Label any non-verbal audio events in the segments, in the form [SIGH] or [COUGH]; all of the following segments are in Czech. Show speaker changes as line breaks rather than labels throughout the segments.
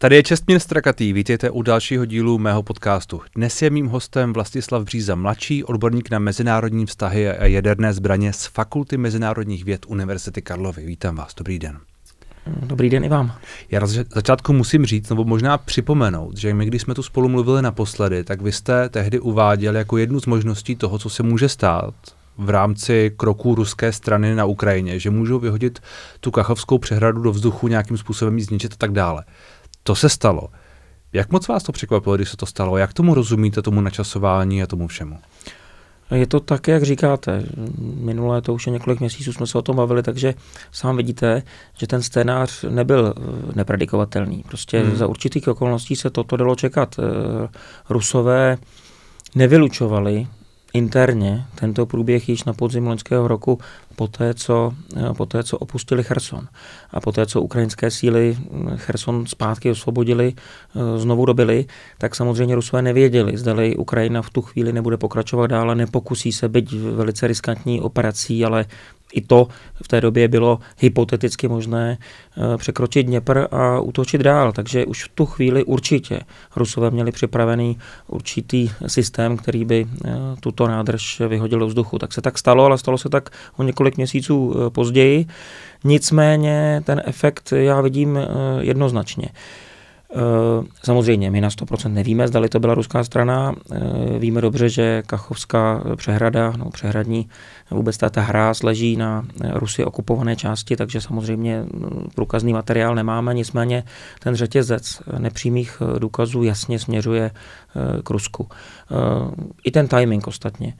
Tady je Čestmír Strakatý, vítejte u dalšího dílu mého podcastu. Dnes je mým hostem Vlastislav Bříza mladší, odborník na mezinárodní vztahy a jaderné zbraně z Fakulty mezinárodních věd Univerzity Karlovy. Vítám vás, dobrý den.
Dobrý den i vám.
Já na začátku musím říct, nebo možná připomenout, že my, když jsme tu spolu mluvili naposledy, tak vy jste tehdy uváděl jako jednu z možností toho, co se může stát v rámci kroků ruské strany na Ukrajině, že můžou vyhodit tu kachovskou přehradu do vzduchu, nějakým způsobem ji zničit a tak dále. To se stalo. Jak moc vás to překvapilo, když se to stalo? Jak tomu rozumíte, tomu načasování a tomu všemu?
Je to tak, jak říkáte. Minulé to už je několik měsíců jsme se o tom bavili, takže sám vidíte, že ten scénář nebyl eh, nepredikovatelný. Prostě hmm. za určitých okolností se toto dalo čekat. Eh, Rusové nevylučovali interně tento průběh již na podzim loňského roku poté, co, eh, poté, co opustili Cherson a poté, co ukrajinské síly hm, Cherson zpátky osvobodili, eh, znovu dobili, tak samozřejmě Rusové nevěděli, zdali Ukrajina v tu chvíli nebude pokračovat dále, nepokusí se být velice riskantní operací, ale i to v té době bylo hypoteticky možné eh, překročit Dněpr a útočit dál. Takže už v tu chvíli určitě Rusové měli připravený určitý systém, který by tuto nádrž vyhodil do vzduchu. Tak se tak stalo, ale stalo se tak o několik měsíců eh, později. Nicméně ten efekt já vidím jednoznačně. Eh, samozřejmě, my na 100% nevíme, zdali to byla ruská strana. Eh, víme dobře, že Kachovská přehrada, no přehradní, vůbec ta, ta hráz leží na Rusy okupované části, takže samozřejmě mm, průkazný materiál nemáme, nicméně ten řetězec nepřímých důkazů jasně směřuje eh, k Rusku. I ten timing ostatně.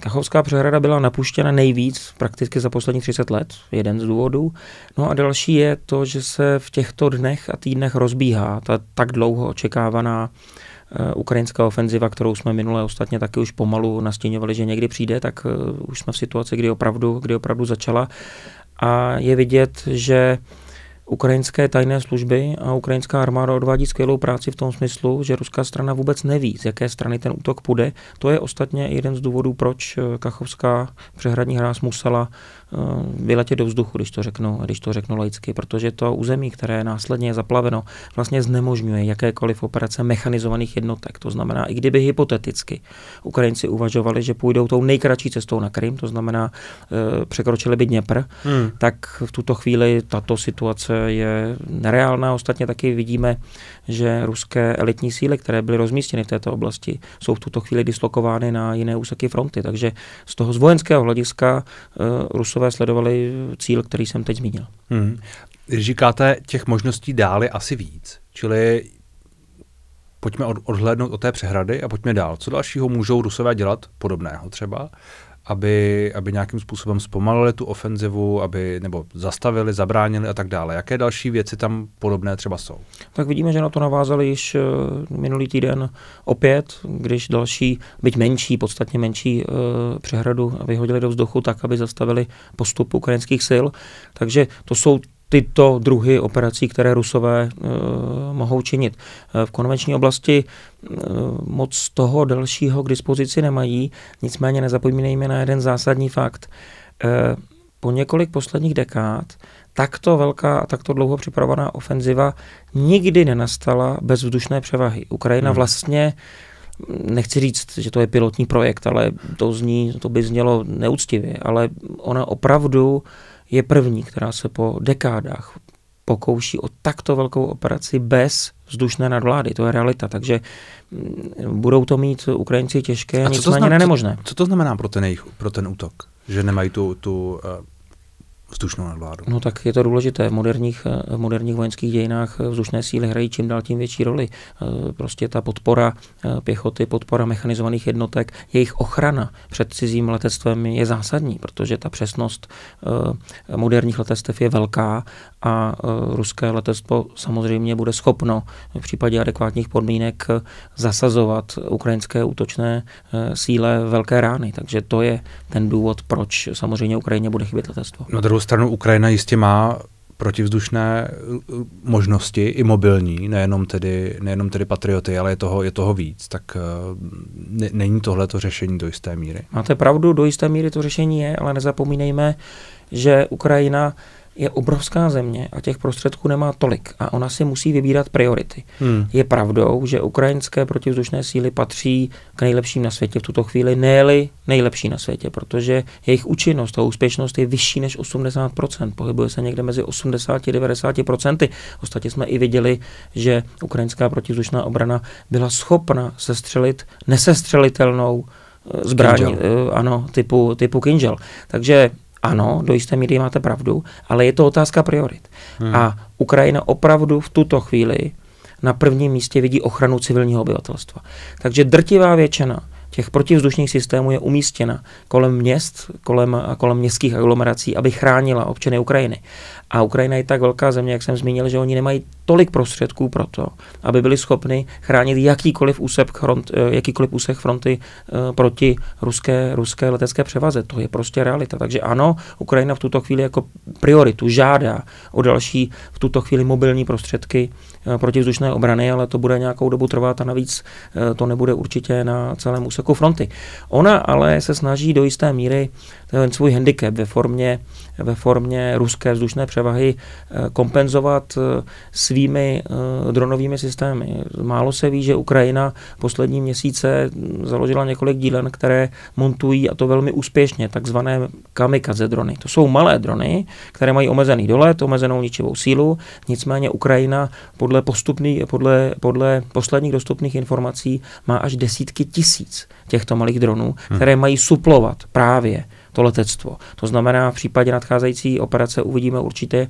Kachovská přehrada byla napuštěna nejvíc prakticky za poslední 30 let, jeden z důvodů. No a další je to, že se v těchto dnech a týdnech rozbíhá ta tak dlouho očekávaná uh, ukrajinská ofenziva, kterou jsme minule ostatně taky už pomalu nastěňovali, že někdy přijde, tak uh, už jsme v situaci, kdy opravdu, kdy opravdu začala. A je vidět, že Ukrajinské tajné služby a ukrajinská armáda odvádí skvělou práci v tom smyslu, že ruská strana vůbec neví, z jaké strany ten útok půjde. To je ostatně jeden z důvodů, proč eh, Kachovská přehradní hráz musela vyletět do vzduchu, když to řeknu, když to řeknu laicky, protože to území, které následně je zaplaveno, vlastně znemožňuje jakékoliv operace mechanizovaných jednotek. To znamená, i kdyby hypoteticky Ukrajinci uvažovali, že půjdou tou nejkratší cestou na Krym, to znamená e, překročili by Dněpr, hmm. tak v tuto chvíli tato situace je nereálná. Ostatně taky vidíme, že ruské elitní síly, které byly rozmístěny v této oblasti, jsou v tuto chvíli dislokovány na jiné úseky fronty. Takže z toho z vojenského hlediska uh, Rusové sledovali cíl, který jsem teď zmínil. Hmm.
Říkáte, těch možností dál je asi víc. Čili pojďme odhlédnout od té přehrady a pojďme dál. Co dalšího můžou Rusové dělat podobného třeba? Aby, aby nějakým způsobem zpomalili tu ofenzivu, aby nebo zastavili, zabránili a tak dále. Jaké další věci tam podobné třeba jsou?
Tak vidíme, že na to navázali již uh, minulý týden opět, když další, byť menší, podstatně menší uh, přehradu vyhodili do vzduchu tak, aby zastavili postup ukrajinských sil. Takže to jsou tyto druhy operací, které Rusové e, mohou činit. E, v konvenční oblasti e, moc toho dalšího k dispozici nemají, nicméně nezapomínejme na jeden zásadní fakt. E, po několik posledních dekád takto velká a takto dlouho připravovaná ofenziva nikdy nenastala bez vzdušné převahy. Ukrajina hmm. vlastně nechci říct, že to je pilotní projekt, ale to zní, to by znělo neúctivě, ale ona opravdu je první, která se po dekádách pokouší o takto velkou operaci bez vzdušné nadvlády. To je realita, takže mm, budou to mít Ukrajinci těžké, nicméně znamená, nemožné.
Co, co to znamená pro ten, jejich, pro ten útok? Že nemají tu, tu uh vzdušnou nadvládu.
No tak je to důležité. V moderních, v moderních vojenských dějinách vzdušné síly hrají čím dál tím větší roli. E, prostě ta podpora e, pěchoty, podpora mechanizovaných jednotek, jejich ochrana před cizím letectvem je zásadní, protože ta přesnost e, moderních letectv je velká a ruské letectvo samozřejmě bude schopno v případě adekvátních podmínek zasazovat ukrajinské útočné síle velké rány. Takže to je ten důvod, proč samozřejmě Ukrajině bude chybět letectvo.
Na druhou stranu Ukrajina jistě má protivzdušné uh, možnosti, i mobilní, nejenom tedy, nejenom tedy patrioty, ale je toho, je toho víc, tak ne, není tohle to řešení do jisté míry.
Máte pravdu, do jisté míry to řešení je, ale nezapomínejme, že Ukrajina je obrovská země a těch prostředků nemá tolik a ona si musí vybírat priority. Hmm. Je pravdou, že ukrajinské protivzdušné síly patří k nejlepším na světě v tuto chvíli, ne nejlepší na světě, protože jejich účinnost a úspěšnost je vyšší než 80%, pohybuje se někde mezi 80 a 90%. Ostatně jsme i viděli, že ukrajinská protivzdušná obrana byla schopna sestřelit nesestřelitelnou eh, zbraň, uh, ano, typu, typu Kinžel. Takže ano, do jisté míry máte pravdu, ale je to otázka priorit. Hmm. A Ukrajina opravdu v tuto chvíli na prvním místě vidí ochranu civilního obyvatelstva. Takže drtivá většina těch protivzdušných systémů je umístěna kolem měst, kolem, kolem městských aglomerací, aby chránila občany Ukrajiny. A Ukrajina je tak velká země, jak jsem zmínil, že oni nemají tolik prostředků pro to, aby byli schopni chránit jakýkoliv úsek, front, eh, jakýkoliv úsek fronty uh, proti ruské, ruské letecké převaze. To je prostě realita. Takže ano, Ukrajina v tuto chvíli jako prioritu žádá o další v tuto chvíli mobilní prostředky uh, protivzdušné obrany, ale to bude nějakou dobu trvat a navíc to nebude určitě na celém úseku fronty. Ona ale se snaží do jisté míry svůj handicap ve formě, ve formě ruské vzdušné převahy kompenzovat s svými dronovými systémy. Málo se ví, že Ukrajina poslední měsíce založila několik dílen, které montují, a to velmi úspěšně, takzvané kamikaze drony. To jsou malé drony, které mají omezený dolet, omezenou ničivou sílu, nicméně Ukrajina podle, postupný, podle, podle posledních dostupných informací má až desítky tisíc těchto malých dronů, hmm. které mají suplovat právě to letectvo. To znamená, v případě nadcházející operace uvidíme určitě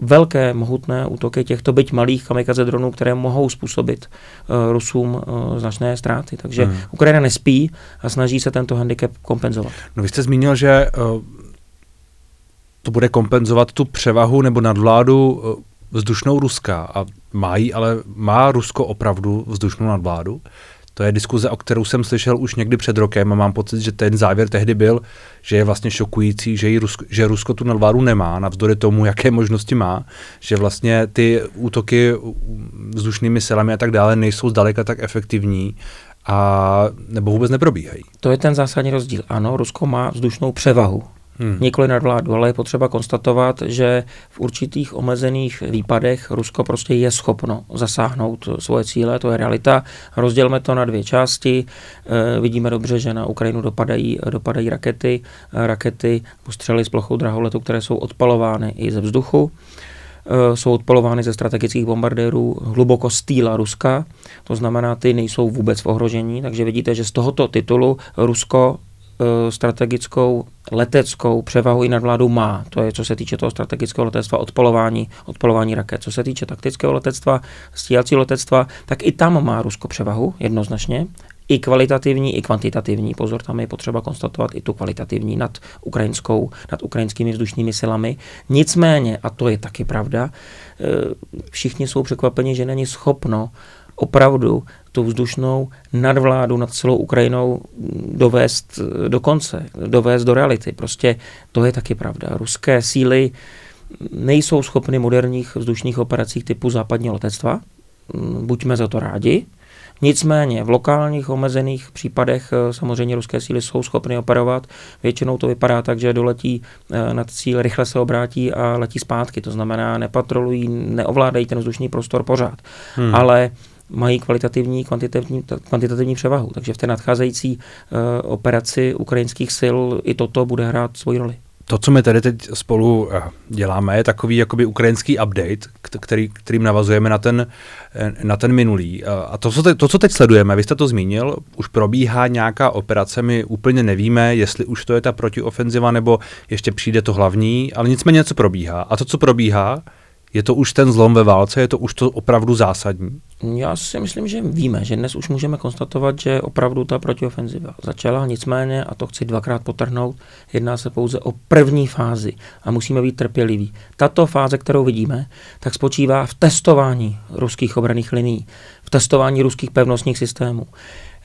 velké, mohutné útoky těchto byť malých kamikaze dronů, které mohou způsobit uh, Rusům uh, značné ztráty. Takže hmm. Ukrajina nespí a snaží se tento handicap kompenzovat.
No vy jste zmínil, že uh, to bude kompenzovat tu převahu nebo nadvládu uh, vzdušnou Ruska a mají, ale má Rusko opravdu vzdušnou nadvládu? To je diskuze, o kterou jsem slyšel už někdy před rokem a mám pocit, že ten závěr tehdy byl, že je vlastně šokující, že, Rusko, že Rusko tu nadváru nemá, navzdory tomu, jaké možnosti má, že vlastně ty útoky vzdušnými silami a tak dále nejsou zdaleka tak efektivní a nebo vůbec neprobíhají.
To je ten zásadní rozdíl. Ano, Rusko má vzdušnou převahu Hmm. Nikoli nad vládu, ale je potřeba konstatovat, že v určitých omezených výpadech Rusko prostě je schopno zasáhnout svoje cíle, to je realita. Rozdělme to na dvě části. E, vidíme dobře, že na Ukrajinu dopadají, dopadají rakety, rakety, střely s plochou draholetu, které jsou odpalovány i ze vzduchu e, jsou odpalovány ze strategických bombardérů hluboko z týla Ruska, to znamená, ty nejsou vůbec v ohrožení, takže vidíte, že z tohoto titulu Rusko Eh, strategickou leteckou převahu i nad vládou má. To je, co se týče toho strategického letectva, odpalování, odpalování raket. Co se týče taktického letectva, stíhacího letectva, tak i tam má Rusko převahu, jednoznačně. I kvalitativní, i kvantitativní. Pozor, tam je potřeba konstatovat i tu kvalitativní nad ukrajinskou, nad ukrajinskými vzdušnými silami. Nicméně, a to je taky pravda, eh, všichni jsou překvapeni, že není schopno opravdu tu vzdušnou nadvládu nad celou Ukrajinou dovést do konce, dovést do reality. Prostě to je taky pravda. Ruské síly nejsou schopny moderních vzdušných operací typu západního letectva. Buďme za to rádi. Nicméně v lokálních omezených případech eh, samozřejmě ruské síly jsou schopny operovat. Většinou to vypadá tak, že doletí eh, nad cíl, rychle se obrátí a letí zpátky. To znamená, nepatrolují, neovládají ten vzdušný prostor pořád. Hmm. Ale mají kvalitativní, kvantitativní, kvantitativní převahu. Takže v té nadcházející uh, operaci ukrajinských sil i toto bude hrát svoji roli.
To, co my tady teď spolu eh, děláme, je takový jakoby ukrajinský update, který, kterým navazujeme na ten, eh, na ten minulý. A to co, te, to, co teď sledujeme, vy jste to zmínil, už probíhá nějaká operace, my úplně nevíme, jestli už to je ta protiofenziva, nebo ještě přijde to hlavní, ale nicméně něco probíhá. A to, co probíhá, je to už ten zlom ve válce, je to už to opravdu zásadní?
Já si myslím, že víme, že dnes už můžeme konstatovat, že opravdu ta protiofenziva začala, nicméně, a to chci dvakrát potrhnout, jedná se pouze o první fázi a musíme být trpěliví. Tato fáze, kterou vidíme, tak spočívá v testování ruských obraných linií, v testování ruských pevnostních systémů.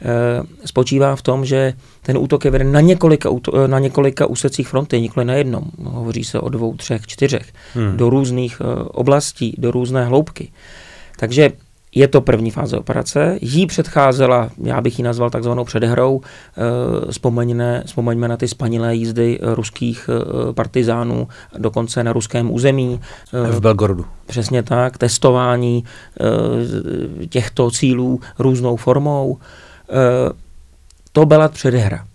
Eh, spočívá v tom, že ten útok je veden na několika, eh, na několika úsecích fronty, nikoli na jednom. Hovoří se o dvou, třech, čtyřech, hmm. do různých eh, oblastí, do různé hloubky. Takže je to první fáze operace. Jí předcházela, já bych ji nazval takzvanou předehrou, vzpomeňme, vzpomeňme na ty spanilé jízdy ruských partizánů, dokonce na ruském území.
V Belgorodu.
Přesně tak, testování těchto cílů různou formou. To byla předehra.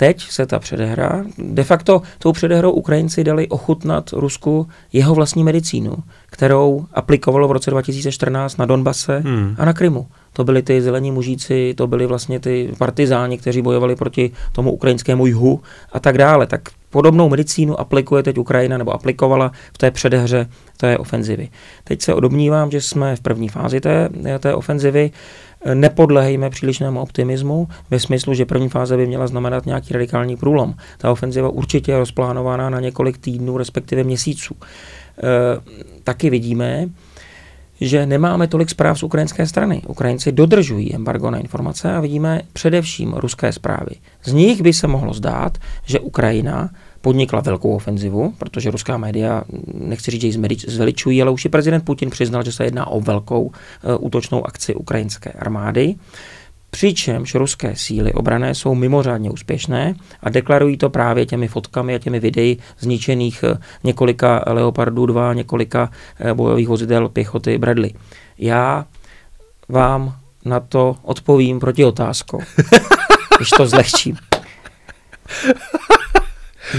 Teď se ta předehra, de facto tou předehrou Ukrajinci dali ochutnat Rusku jeho vlastní medicínu, kterou aplikovalo v roce 2014 na Donbase hmm. a na Krymu. To byli ty zelení mužíci, to byli vlastně ty partizáni, kteří bojovali proti tomu ukrajinskému jihu a tak dále. Tak podobnou medicínu aplikuje teď Ukrajina, nebo aplikovala v té předehře té ofenzivy. Teď se odobnívám, že jsme v první fázi té, té ofenzivy nepodlehejme přílišnému optimismu ve smyslu, že první fáze by měla znamenat nějaký radikální průlom. Ta ofenziva určitě je rozplánovaná na několik týdnů, respektive měsíců. E, taky vidíme, že nemáme tolik zpráv z ukrajinské strany. Ukrajinci dodržují embargo na informace a vidíme především ruské zprávy. Z nich by se mohlo zdát, že Ukrajina podnikla velkou ofenzivu, protože ruská média, nechci říct, že ji zveličují, ale už i prezident Putin přiznal, že se jedná o velkou uh, útočnou akci ukrajinské armády. Přičemž ruské síly obrané jsou mimořádně úspěšné a deklarují to právě těmi fotkami a těmi videí zničených eh, několika Leopardů 2, několika eh, bojových vozidel pěchoty Bradley. Já vám na to odpovím proti otázkou, [LAUGHS] když to zlehčím.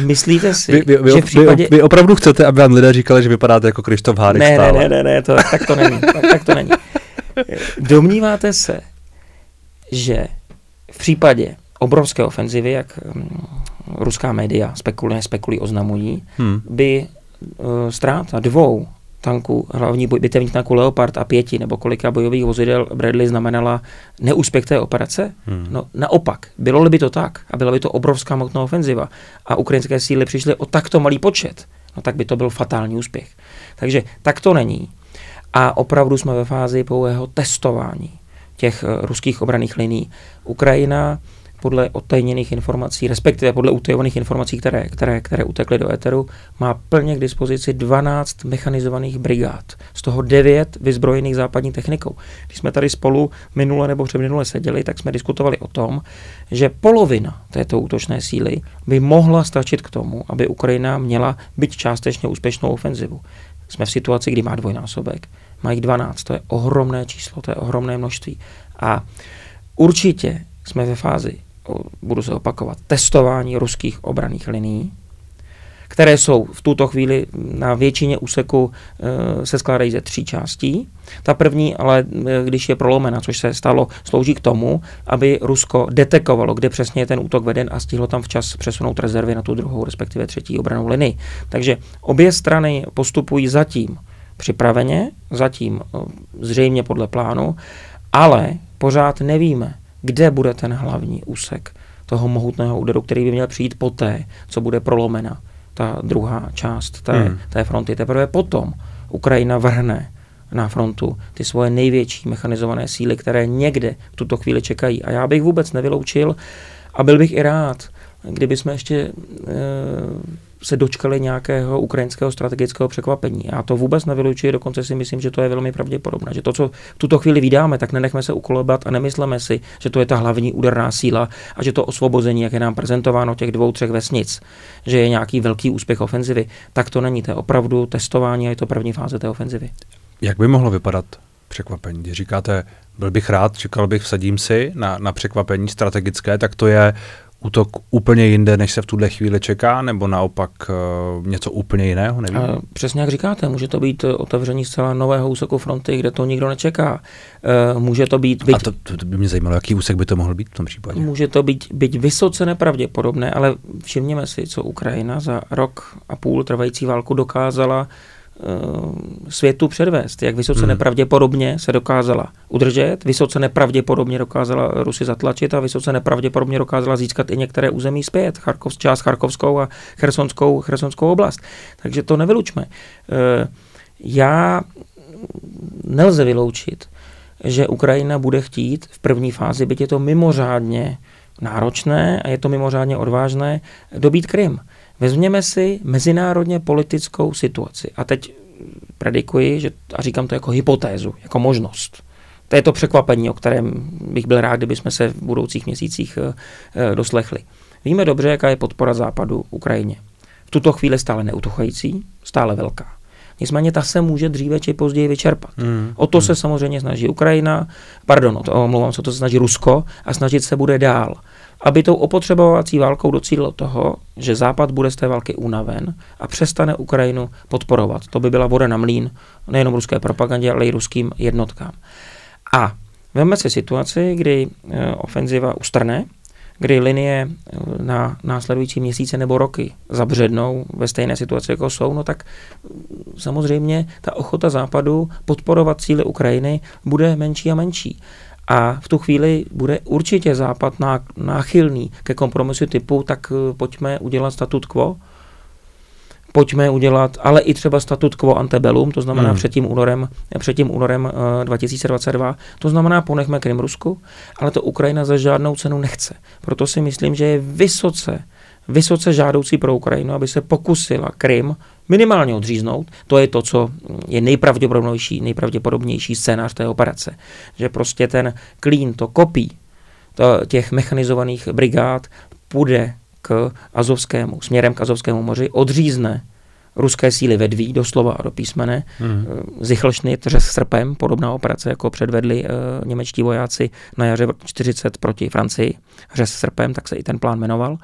Myslíte si,
vy, vy, vy,
že v případě...
Vy, vy opravdu chcete, aby vám lidé říkali, že vypadáte jako Krištof Hádek
ne,
stále?
Ne, ne, ne, to, tak to není. Tak, tak to není. Domníváte se, že v případě obrovské ofenzivy, jak um, ruská média spekuluje, spekulují, oznamují, hmm. by uh, ztráta dvou tanků, hlavní boj, bitevních tanků Leopard a pěti nebo kolika bojových vozidel Bradley znamenala neúspěch té operace? Hmm. No naopak, bylo by to tak a byla by to obrovská motná ofenziva a ukrajinské síly přišly o takto malý počet, no tak by to byl fatální úspěch. Takže tak to není. A opravdu jsme ve fázi pouhého testování těch uh, ruských obraných liní. Ukrajina podle odtajněných informací, respektive podle utajovaných informací, které, které, které utekly do éteru, má plně k dispozici 12 mechanizovaných brigád, z toho 9 vyzbrojených západní technikou. Když jsme tady spolu minule nebo předminule seděli, tak jsme diskutovali o tom, že polovina této útočné síly by mohla stačit k tomu, aby Ukrajina měla byť částečně úspěšnou ofenzivu. Jsme v situaci, kdy má dvojnásobek, mají 12, to je ohromné číslo, to je ohromné množství. A určitě jsme ve fázi budu se opakovat, testování ruských obraných linií, které jsou v tuto chvíli na většině úseku e, se skládají ze tří částí. Ta první, ale e, když je prolomena, což se stalo, slouží k tomu, aby Rusko detekovalo, kde přesně je ten útok veden a stihlo tam včas přesunout rezervy na tu druhou, respektive třetí obranou linii. Takže obě strany postupují zatím připraveně, zatím e, zřejmě podle plánu, ale pořád nevíme, kde bude ten hlavní úsek toho mohutného úderu, který by měl přijít poté, co bude prolomena ta druhá část té, hmm. té fronty. Teprve potom Ukrajina vrhne na frontu ty svoje největší mechanizované síly, které někde v tuto chvíli čekají. A já bych vůbec nevyloučil a byl bych i rád, kdyby jsme ještě e, se dočkali nějakého ukrajinského strategického překvapení. Já to vůbec nevylučuji, dokonce si myslím, že to je velmi pravděpodobné. Že to, co v tuto chvíli vydáme, tak nenechme se ukolebat a nemyslíme si, že to je ta hlavní úderná síla a že to osvobození, jak je nám prezentováno těch dvou, třech vesnic, že je nějaký velký úspěch ofenzivy, tak to není. To je opravdu testování a je to první fáze té ofenzivy.
Jak by mohlo vypadat překvapení? Když říkáte, byl bych rád, čekal bych, vsadím si na, na překvapení strategické, tak to je útok úplně jinde, než se v tuhle chvíli čeká, nebo naopak uh, něco úplně jiného, nevím. Uh,
přesně jak říkáte, může to být otevření zcela nového úseku fronty, kde to nikdo nečeká. Uh, může to být...
Byť, A to, to, by mě zajímalo, jaký úsek by to mohl být v tom případě.
Může to být, být vysoce nepravděpodobné, ale všimněme si, co Ukrajina za rok a půl trvající válku dokázala Eh, světu předvést, jak vysoce hmm. nepravděpodobně se dokázala udržet, vysoce nepravděpodobně dokázala Rusy zatlačit a vysoce nepravděpodobně dokázala získat i některé území zpět, Charkov, část Charkovskou a Chersonskou, Chersonskou oblast. Takže to nevylučme. Eh, já nelze vyloučit, že Ukrajina bude chtít v první fázi, byť je to mimořádně náročné a je to mimořádně odvážné, dobít Krym. Vezměme si mezinárodně politickou situaci. A teď predikuji, že, a říkám to jako hypotézu, jako možnost. To je to překvapení, o kterém bych byl rád, kdybychom se v budoucích měsících e, doslechli. Víme dobře, jaká je podpora západu Ukrajině. V tuto chvíli stále neutuchající, stále velká. Nicméně ta se může dříve či později vyčerpat. Mm. O to mm. se samozřejmě snaží Ukrajina, pardon, o to, omlouvám se, o to se snaží Rusko a snažit se bude dál. Aby tou opotřebovací válkou docílilo toho, že Západ bude z té války unaven a přestane Ukrajinu podporovat. To by byla voda na mlín nejenom ruské propagandě, ale i ruským jednotkám. A veme si situaci, kdy e, ofenziva ustrne, kdy linie eh, na následující měsíce nebo roky zabřednou ve stejné situaci, jako jsou, no tak mm, samozřejmě ta ochota Západu podporovat cíly Ukrajiny bude menší a menší. A v tu chvíli bude určitě Západ náchylný ke kompromisu typu, tak eh, pojďme udělat statut quo, pojďme udělat, ale i třeba statut quo antebellum, to znamená hmm. před tím únorem, před tím únorem uh, eh, 2022, to znamená ponechme Krym Rusku, ale to Ukrajina za žádnou cenu nechce. Proto si myslím, že je vysoce, vysoce žádoucí pro Ukrajinu, aby se pokusila Krym minimálně odříznout. To je to, co je nejpravděpodobnější, nejpravděpodobnější scénář té operace. Že prostě ten klín, to kopí to, těch mechanizovaných brigád půjde k Azovskému, směrem k Azovskému moři, odřízne ruské síly vedví, doslova a do písmene. Mm. Zichlšnyt řez srpem, podobná operace, jako předvedli uh, němečtí vojáci na jaře 40 proti Francii. Řez srpem, tak se i ten plán jmenoval.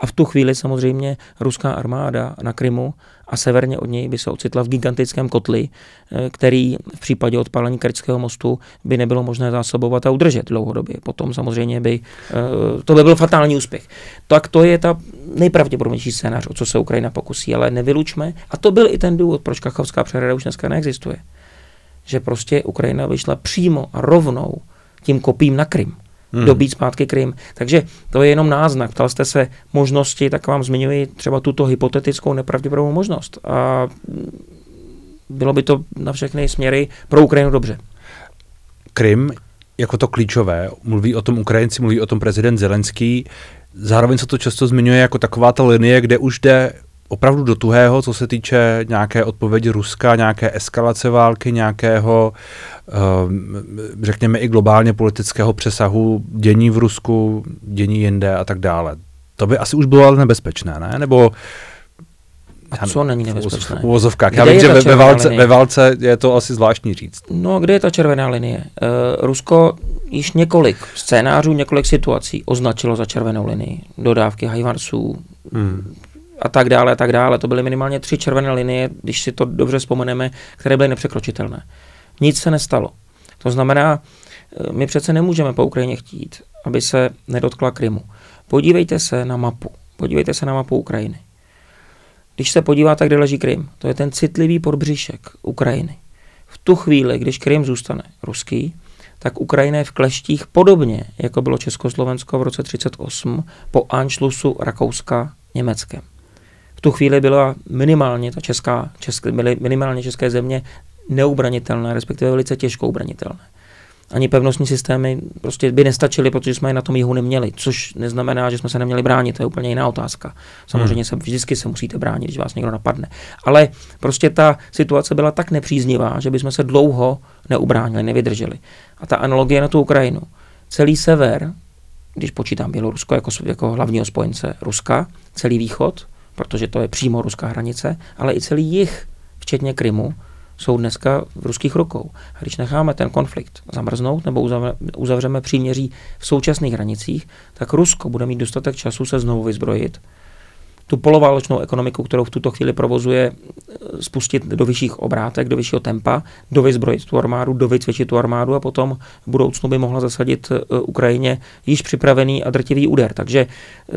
A v tu chvíli samozřejmě ruská armáda na Krymu a severně od něj by se ocitla v gigantickém kotli, eh, který v případě odpálení Kerčského mostu by nebylo možné zásobovat a udržet dlouhodobě. Potom samozřejmě by eh, to by byl fatální úspěch. Tak to je ta nejpravděpodobnější scénář, o co se Ukrajina pokusí, ale nevylučme. A to byl i ten důvod, proč Kachovská přehrada už dneska neexistuje. Že prostě Ukrajina vyšla přímo a rovnou tím kopím na Krym hmm. dobít zpátky Krym. Takže to je jenom náznak. Ptal jste se možnosti, tak vám zmiňuji třeba tuto hypotetickou nepravděpodobnou možnost. A bylo by to na všechny směry pro Ukrajinu dobře.
Krym jako to klíčové, mluví o tom Ukrajinci, mluví o tom prezident Zelenský, zároveň se to často zmiňuje jako taková ta linie, kde už jde opravdu do tuhého, co se týče nějaké odpovědi Ruska, nějaké eskalace války, nějakého, ehm, řekněme i globálně politického přesahu dění v Rusku, dění jinde a tak dále. To by asi už bylo ale nebezpečné, ne? Nebo
a co není nebezpečné?
V uvozovkách. Já vím, že ve, válce, ve válce je to asi zvláštní říct.
No, kde je ta červená linie? Uh, Rusko již několik scénářů, několik situací označilo za červenou linii. Dodávky Hajvarsů, hmm a tak dále a tak dále. To byly minimálně tři červené linie, když si to dobře vzpomeneme, které byly nepřekročitelné. Nic se nestalo. To znamená, eh, my přece nemůžeme po Ukrajině chtít, aby se nedotkla Krymu. Podívejte se na mapu. Podívejte se na mapu Ukrajiny. Když se podíváte, kde leží Krym, to je ten citlivý podbříšek Ukrajiny. V tu chvíli, když Krym zůstane ruský, tak Ukrajina je v kleštích podobně, jako bylo Československo v roce 1938 po Anšlusu Rakouska Německem tu chvíli byla minimálně ta česká, české, byly minimálně české země neubranitelné, respektive velice těžko ubranitelné. Ani pevnostní systémy prostě by nestačily, protože jsme je na tom jihu neměli, což neznamená, že jsme se neměli bránit, to je úplně jiná otázka. Samozřejmě hmm. se, vždycky se musíte bránit, když vás někdo napadne. Ale prostě ta situace byla tak nepříznivá, že bychom se dlouho neubránili, nevydrželi. A ta analogie na tu Ukrajinu. Celý sever, když počítám Bělorusko jako, jako hlavního spojence Ruska, celý východ, protože to je přímo ruská hranice, ale i celý jich, včetně Krymu, jsou dneska v ruských rukou. A když necháme ten konflikt zamrznout nebo uzavřeme příměří v současných hranicích, tak Rusko bude mít dostatek času se znovu vyzbrojit tu poloválečnou ekonomiku, kterou v tuto chvíli provozuje, eh, spustit do vyšších obrátek, do vyššího tempa, dovyzbrojit tu armádu, dovycvičit tu armádu a potom v budoucnu by mohla zasadit eh, Ukrajině již připravený a drtivý úder. Takže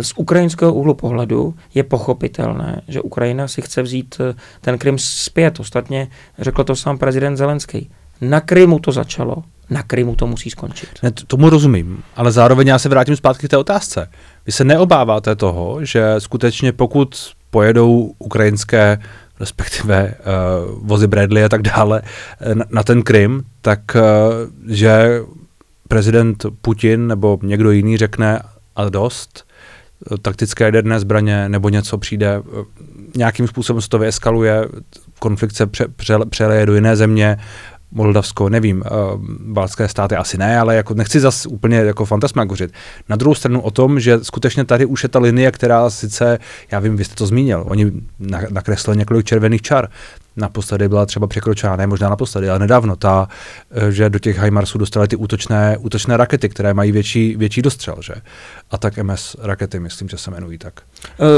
z ukrajinského úhlu pohledu je pochopitelné, že Ukrajina si chce vzít eh, ten Krym zpět. Ostatně řekl to sám prezident Zelenský. Na Krymu to začalo, na Krymu to musí skončit.
Ne, tomu rozumím, ale zároveň já se vrátím zpátky k té otázce. Vy se neobáváte toho, že skutečně pokud pojedou ukrajinské respektive uh, vozy Bradley a tak dále eh, na, na ten Krym, tak uh, že prezident Putin nebo někdo jiný řekne a dost, taktické jaderné zbraně nebo něco přijde, nějakým způsobem se to vyeskaluje, konflikt se pře, pře, přeleje do jiné země, Moldavsko, nevím, uh, balské státy asi ne, ale jako nechci zas úplně jako fantasmagořit. Na druhou stranu o tom, že skutečně tady už je ta linie, která sice, já vím, vy jste to zmínil, oni nakreslili několik červených čar, naposledy byla třeba překročena, ne možná naposledy, ale nedávno, ta, eh, že do těch HIMARSů dostali ty útočné, útočné rakety, které mají větší, větší dostřel, že? A tak MS rakety, myslím, že se jmenují tak.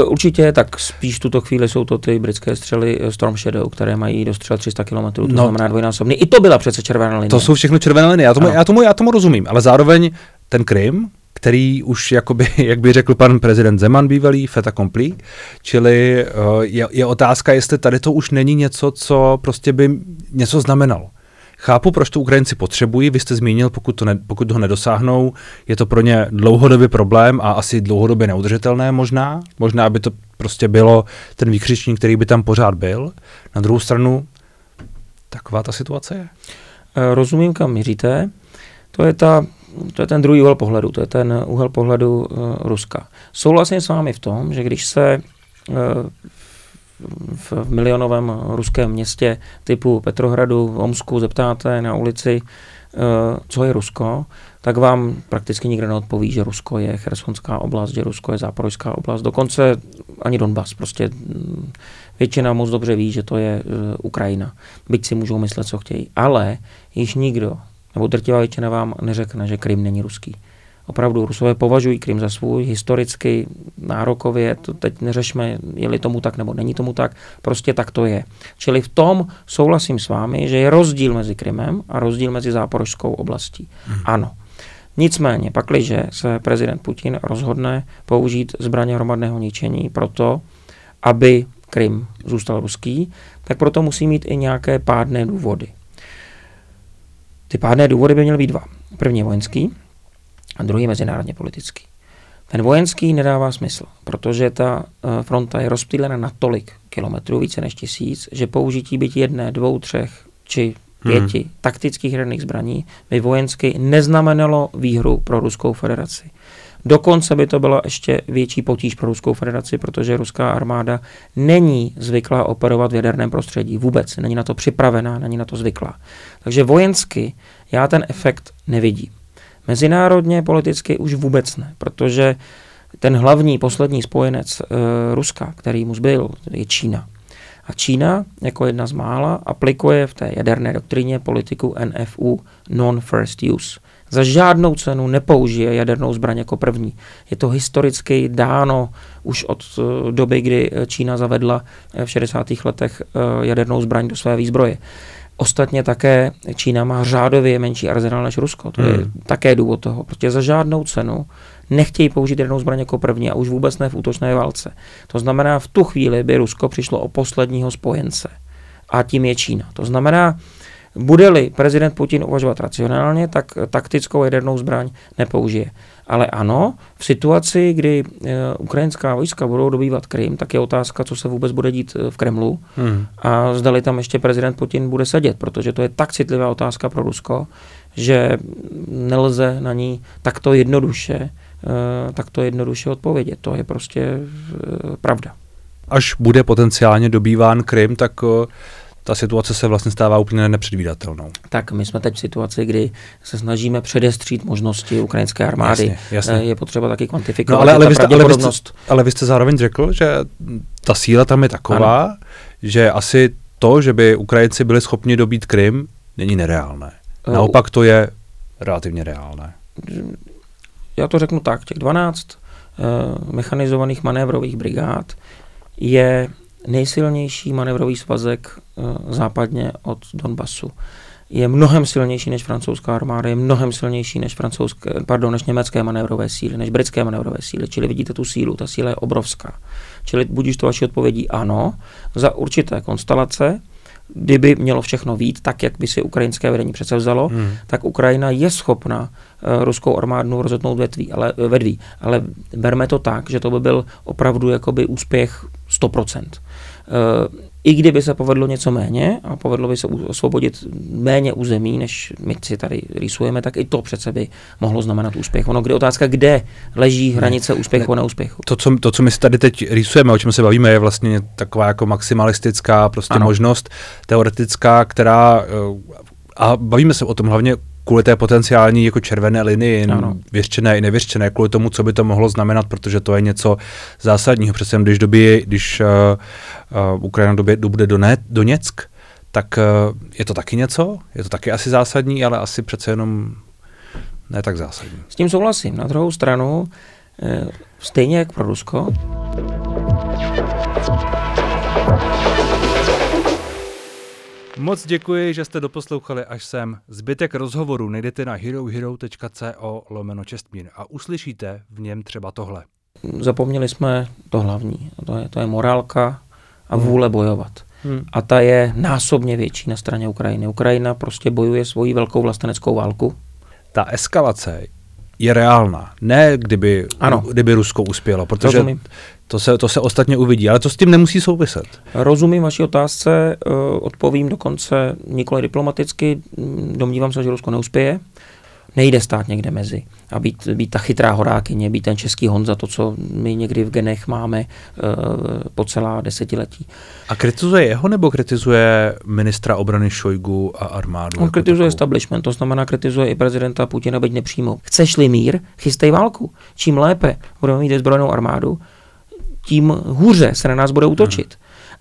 Uh, určitě, tak spíš tuto chvíli jsou to ty britské střely eh, Storm Shadow, které mají dostřel 300 km, to no, znamená dvojnásobný. I to byla přece červená linie.
To jsou všechno červené linie, já tomu, já tomu, já tomu rozumím, ale zároveň ten Krym, který už, jakoby, [LAUGHS] jak by řekl pan prezident Zeman bývalý, feta complí, čili uh, je, je otázka, jestli tady to už není něco, co prostě by něco znamenalo. Chápu, proč to Ukrajinci potřebují, vy jste zmínil, pokud, to ne, pokud ho nedosáhnou, je to pro ně dlouhodobý problém a asi dlouhodobě neudržitelné možná. Možná by to prostě bylo ten výkřičník, který by tam pořád byl. Na druhou stranu, taková ta situace je.
Eh, rozumím, kam míříte. To je ta to je ten druhý úhel pohledu, to je ten úhel pohledu uh, Ruska. Souhlasím s vámi v tom, že když se uh, v milionovém ruském městě typu Petrohradu, v Omsku zeptáte na ulici, uh, co je Rusko, tak vám prakticky nikdo neodpoví, že Rusko je Chersonská oblast, že Rusko je Záporojská oblast, dokonce ani Donbass. Prostě mm, většina moc dobře ví, že to je Ukrajina. Byť si můžou myslet, co chtějí. Ale již nikdo nebo drtivá většina vám neřekne, že Krym není ruský. Opravdu Rusové považují Krym za svůj, historicky, nárokově, to teď neřešme, je-li tomu tak nebo není tomu tak, prostě tak to je. Čili v tom souhlasím s vámi, že je rozdíl mezi Krymem a rozdíl mezi záporožskou oblastí. Hmm. Ano. Nicméně, pakliže se prezident Putin rozhodne použít zbraně hromadného ničení proto, aby Krym zůstal ruský, tak proto musí mít i nějaké pádné důvody. Ty pádné důvody by měly být dva. První vojenský a druhý mezinárodně politický. Ten vojenský nedává smysl, protože ta eh, fronta je rozptýlena na tolik kilometrů, více než tisíc, že použití byť jedné, dvou, třech či pěti hmm. taktických herných zbraní by vojensky neznamenalo výhru pro Ruskou federaci. Dokonce by to byla ještě větší potíž pro Ruskou federaci, protože ruská armáda není zvyklá operovat v jaderném prostředí. Vůbec není na to připravená, není na to zvyklá. Takže vojensky já ten efekt nevidím. Mezinárodně politicky už vůbec ne, protože ten hlavní poslední spojenec e, Ruska, který mu zbyl, je Čína. A Čína, jako jedna z mála, aplikuje v té jaderné doktríně politiku NFU, non-first use za žádnou cenu nepoužije jadernou zbraň jako první. Je to historicky dáno už od eh, doby, kdy Čína zavedla eh, v 60. letech eh, jadernou zbraň do své výzbroje. Ostatně také Čína má řádově menší arzenál než Rusko. To je hmm. také důvod toho. Protože za žádnou cenu nechtějí použít jadernou zbraň jako první a už vůbec ne v útočné válce. To znamená, v tu chvíli by Rusko přišlo o posledního spojence. A tím je Čína. To znamená, bude-li prezident Putin uvažovat racionálně, tak taktickou jadernou zbraň nepoužije. Ale ano, v situaci, kdy e, ukrajinská vojska budou dobývat Krym, tak je otázka, co se vůbec bude dít eh, v Kremlu hmm. a zdali tam ještě prezident Putin bude sedět, protože to je tak citlivá otázka pro Rusko, že nelze na ní takto jednoduše, e, takto jednoduše odpovědět. To je prostě pravda.
Až bude potenciálně dobýván Krym, tak ta situace se vlastně stává úplně nepředvídatelnou.
Tak my jsme teď v situaci, kdy se snažíme předestřít možnosti ukrajinské armády. Jasně, jasně. Eh, je potřeba taky kvantifikovat. No,
ale, ale, vy jste, ale, vy jste, ale vy jste zároveň řekl, že ta síla tam je taková, ano. že asi to, že by Ukrajinci byli schopni dobít Krym, není nereálné. Eh, Naopak to je relativně reálné.
Já to řeknu tak, těch 12 uh, mechanizovaných manévrových brigád je nejsilnější manevrový svazek uh, západně od Donbasu. Je mnohem silnější než francouzská armáda, je mnohem silnější než, francouzské, pardon, než německé manévrové síly, než britské manévrové síly. Čili vidíte tu sílu, ta síla je obrovská. Čili budíš to vaší odpovědí ano, za určité konstelace, kdyby mělo všechno vít tak, jak by si ukrajinské vedení přece vzalo, hmm. tak Ukrajina je schopna uh, ruskou armádu rozhodnout vetví, ale, vedví. Ale berme to tak, že to by byl opravdu jakoby úspěch 100%. I kdyby se povedlo něco méně a povedlo by se osvobodit méně území, než my si tady rýsujeme, tak i to přece by mohlo znamenat úspěch. Ono, kdy otázka, kde leží hranice úspěchu a neúspěchu.
To co, to, co my si tady teď rýsujeme, o čem se bavíme, je vlastně taková jako maximalistická prostě ano. možnost teoretická, která eh, a bavíme se o tom hlavně kvůli té potenciální jako červené linii, ano. věřčené i nevěřčené, kvůli tomu, co by to mohlo znamenat, protože to je něco zásadního. Přece když, dobí, když uh, uh, Ukrajina době, bude do Doněck, tak uh, je to taky něco, je to taky asi zásadní, ale asi přece jenom ne tak zásadní.
S tím souhlasím. Na druhou stranu, stejně jak pro Rusko,
Moc děkuji, že jste doposlouchali až sem. Zbytek rozhovoru najdete na herohero.co lomeno čestmír a uslyšíte v něm třeba tohle.
Zapomněli jsme to hlavní, to je, to je morálka a hmm. vůle bojovat. Hmm. A ta je násobně větší na straně Ukrajiny. Ukrajina prostě bojuje svoji velkou vlasteneckou válku.
Ta eskalace je reálná. Ne kdyby, ano. kdyby Rusko uspělo, protože Rozumím. To se, to se ostatně uvidí, ale to s tím nemusí souviset.
Rozumím vaší otázce, eh, odpovím dokonce nikoli diplomaticky, domnívám se, že Rusko neuspěje. Nejde stát někde mezi a být, být ta chytrá horákyně, být ten český Honza, to, co my někdy v genech máme uh, po celá desetiletí.
A kritizuje jeho nebo kritizuje ministra obrany Šojgu a armádu?
On jako kritizuje takovou? establishment, to znamená kritizuje i prezidenta Putina, byť nepřímo. Chceš-li mír, chystej válku. Čím lépe budeme mít zbrojnou armádu, tím hůře se na nás bude útočit.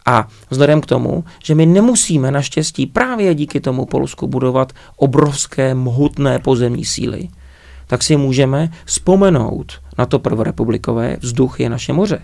A vzhledem k tomu, že my nemusíme naštěstí právě díky tomu Polsku budovat obrovské, mohutné pozemní síly, tak si můžeme vzpomenout na to prvorepublikové, vzduch je naše moře.